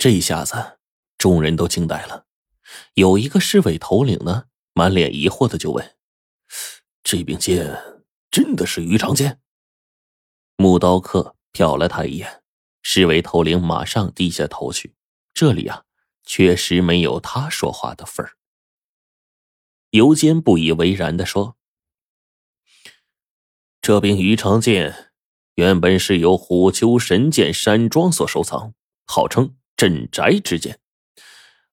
这一下子众人都惊呆了。有一个侍卫头领呢，满脸疑惑的就问：“这柄剑真的是于长剑？”木刀客瞟了他一眼，侍卫头领马上低下头去。这里啊，确实没有他说话的份儿。尤坚不以为然的说：“这柄于长剑原本是由虎丘神剑山庄所收藏，号称镇宅之剑。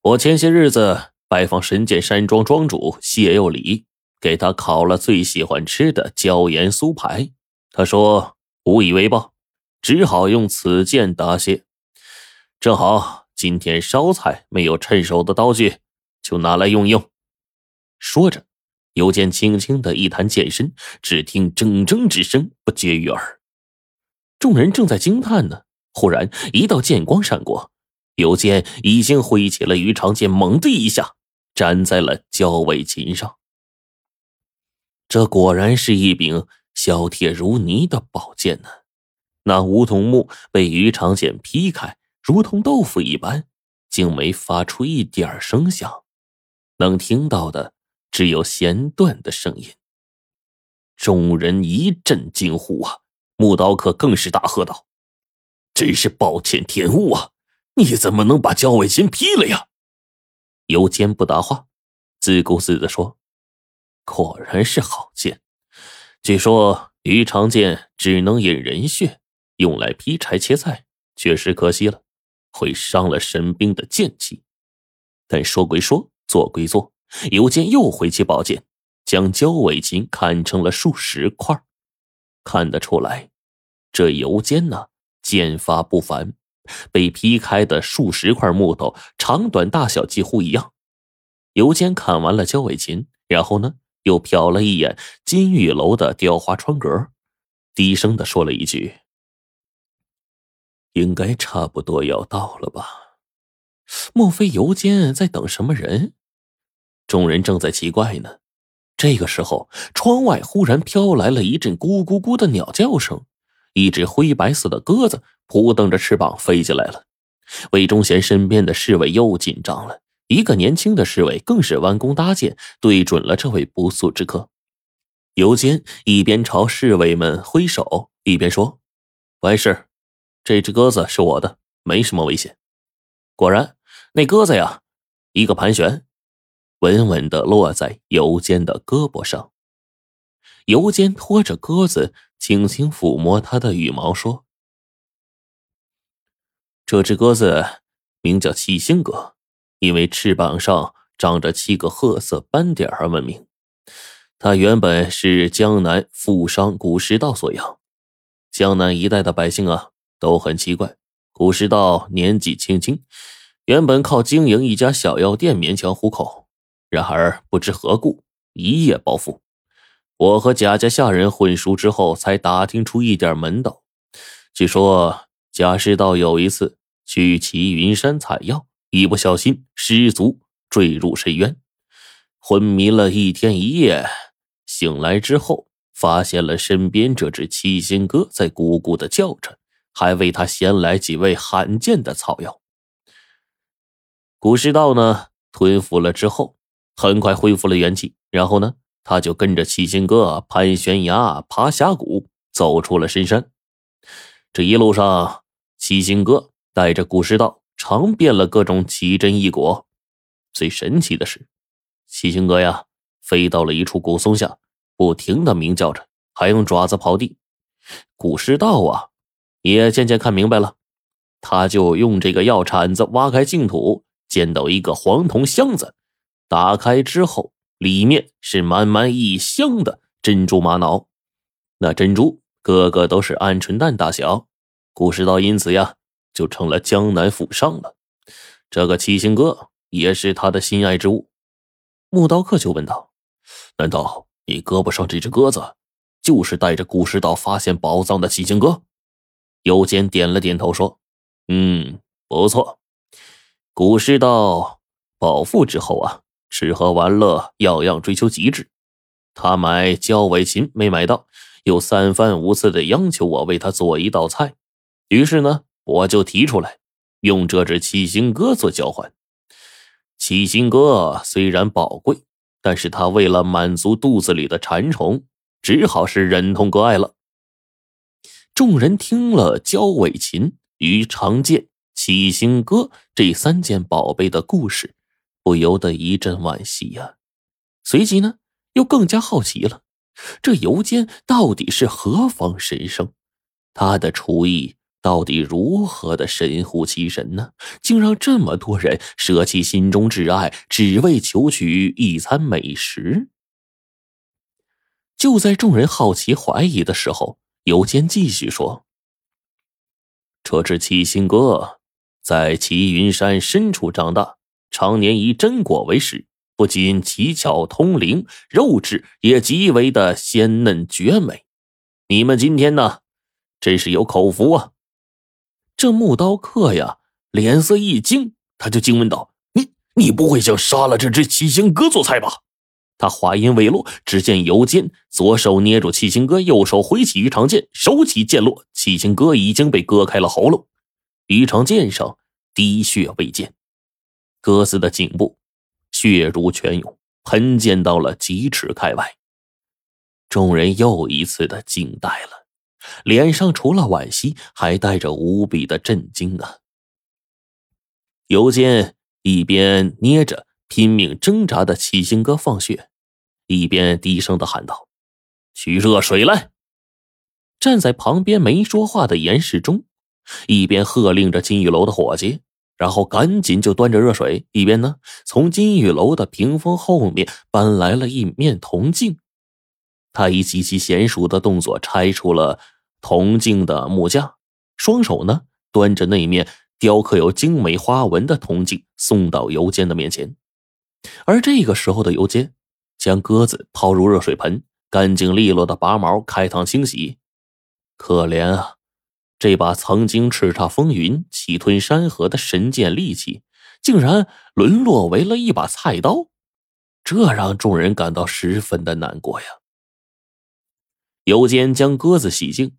我前些日子拜访神剑山庄庄主谢佑礼，给他烤了最喜欢吃的椒盐酥排，他说。”无以为报，只好用此剑答谢。正好今天烧菜没有趁手的刀具，就拿来用用。说着，尤见轻轻的一弹剑身，只听铮铮之声不绝于耳。众人正在惊叹呢，忽然一道剑光闪过，有剑已经挥起了鱼长剑，猛的一下粘在了焦尾琴上。这果然是一柄。削铁如泥的宝剑呢？那梧桐木被鱼长剑劈开，如同豆腐一般，竟没发出一点声响，能听到的只有弦断的声音。众人一阵惊呼啊！木刀客更是大喝道：“真是暴殄天物啊！你怎么能把焦尾琴劈了呀？”尤坚不答话，自顾自的说：“果然是好剑。”据说鱼肠剑只能引人血，用来劈柴切菜，确实可惜了，会伤了神兵的剑气。但说归说，做归做，尤坚又挥起宝剑，将焦尾琴砍成了数十块。看得出来，这尤坚呢，剑法不凡。被劈开的数十块木头，长短大小几乎一样。尤坚砍完了焦尾琴，然后呢？又瞟了一眼金玉楼的雕花窗格，低声的说了一句：“应该差不多要到了吧？莫非尤坚在等什么人？”众人正在奇怪呢。这个时候，窗外忽然飘来了一阵咕咕咕的鸟叫声，一只灰白色的鸽子扑腾着翅膀飞进来了。魏忠贤身边的侍卫又紧张了。一个年轻的侍卫更是弯弓搭箭，对准了这位不速之客。尤坚一边朝侍卫们挥手，一边说：“完事，这只鸽子是我的，没什么危险。”果然，那鸽子呀，一个盘旋，稳稳的落在尤坚的胳膊上。尤坚拖着鸽子，轻轻抚摸它的羽毛，说：“这只鸽子名叫七星鸽。”因为翅膀上长着七个褐色斑点而闻名。它原本是江南富商古时道所养。江南一带的百姓啊，都很奇怪。古时道年纪轻轻，原本靠经营一家小药店勉强糊口，然而不知何故一夜暴富。我和贾家下人混熟之后，才打听出一点门道。据说贾世道有一次去齐云山采药。一不小心失足坠入深渊，昏迷了一天一夜。醒来之后，发现了身边这只七星鸽在咕咕的叫着，还为他衔来几味罕见的草药。古世道呢，吞服了之后，很快恢复了元气。然后呢，他就跟着七星哥攀悬崖、爬峡谷，走出了深山。这一路上，七星哥带着古尸道。尝遍了各种奇珍异果，最神奇的是，七星哥呀，飞到了一处古松下，不停的鸣叫着，还用爪子刨地。古尸道啊，也渐渐看明白了，他就用这个药铲子挖开净土，见到一个黄铜箱子，打开之后，里面是满满一箱的珍珠玛瑙，那珍珠个个都是鹌鹑蛋大小。古师道因此呀。就成了江南富商了，这个七星鸽也是他的心爱之物。木刀客就问道：“难道你胳膊上这只鸽子，就是带着古石道发现宝藏的七星鸽？”尤坚点了点头说：“嗯，不错。古石道暴富之后啊，吃喝玩乐样样追求极致。他买焦尾琴没买到，又三番五次的央求我为他做一道菜。于是呢。”我就提出来，用这只七星鸽做交换。七星鸽虽然宝贵，但是他为了满足肚子里的馋虫，只好是忍痛割爱了。众人听了焦尾琴、于长剑、七星鸽这三件宝贝的故事，不由得一阵惋惜呀。随即呢，又更加好奇了：这尤坚到底是何方神圣？他的厨艺？到底如何的神乎其神呢？竟让这么多人舍弃心中挚爱，只为求取一餐美食。就在众人好奇怀疑的时候，尤坚继续说：“这只七星鸽在齐云山深处长大，常年以榛果为食，不仅奇巧通灵，肉质也极为的鲜嫩绝美。你们今天呢，真是有口福啊！”这木刀客呀，脸色一惊，他就惊问道：“你你不会想杀了这只七星哥做菜吧？”他话音未落，只见尤坚左手捏住七星哥，右手挥起鱼肠剑，手起剑落，七星哥已经被割开了喉咙，鱼肠剑上滴血未见，鸽子的颈部血如泉涌，喷溅到了几尺开外。众人又一次的惊呆了。脸上除了惋惜，还带着无比的震惊啊！尤坚一边捏着拼命挣扎的七星哥放血，一边低声的喊道：“取热水来！”站在旁边没说话的严世忠一边喝令着金玉楼的伙计，然后赶紧就端着热水，一边呢从金玉楼的屏风后面搬来了一面铜镜。他以极其娴熟的动作拆出了。铜镜的木架，双手呢端着那面雕刻有精美花纹的铜镜，送到尤坚的面前。而这个时候的尤坚，将鸽子抛入热水盆，干净利落的拔毛，开膛清洗。可怜啊，这把曾经叱咤风云、气吞山河的神剑利器，竟然沦落为了一把菜刀，这让众人感到十分的难过呀。尤坚将鸽子洗净。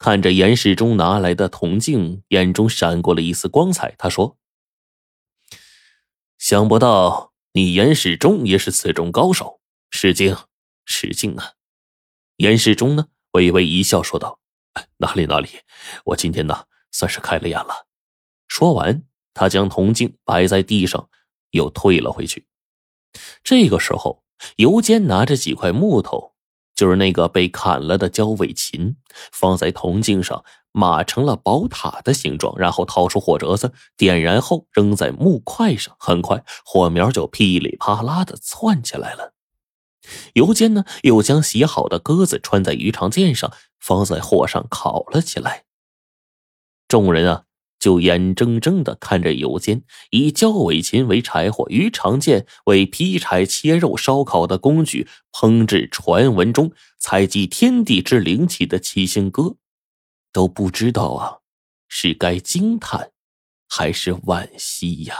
看着严世忠拿来的铜镜，眼中闪过了一丝光彩。他说：“想不到你严世忠也是此中高手，失敬，失敬啊！”严世忠呢，微微一笑，说道：“哪里哪里，我今天呢，算是开了眼了。”说完，他将铜镜摆在地上，又退了回去。这个时候，尤坚拿着几块木头。就是那个被砍了的焦尾琴，放在铜镜上，码成了宝塔的形状，然后掏出火折子，点燃后扔在木块上，很快火苗就噼里啪啦的窜起来了。尤坚呢，又将洗好的鸽子穿在鱼肠剑上，放在火上烤了起来。众人啊。就眼睁睁的看着尤坚以焦尾琴为柴火，于长剑为劈柴、切肉、烧烤的工具，烹制传闻中采集天地之灵气的七星歌，都不知道啊，是该惊叹，还是惋惜呀？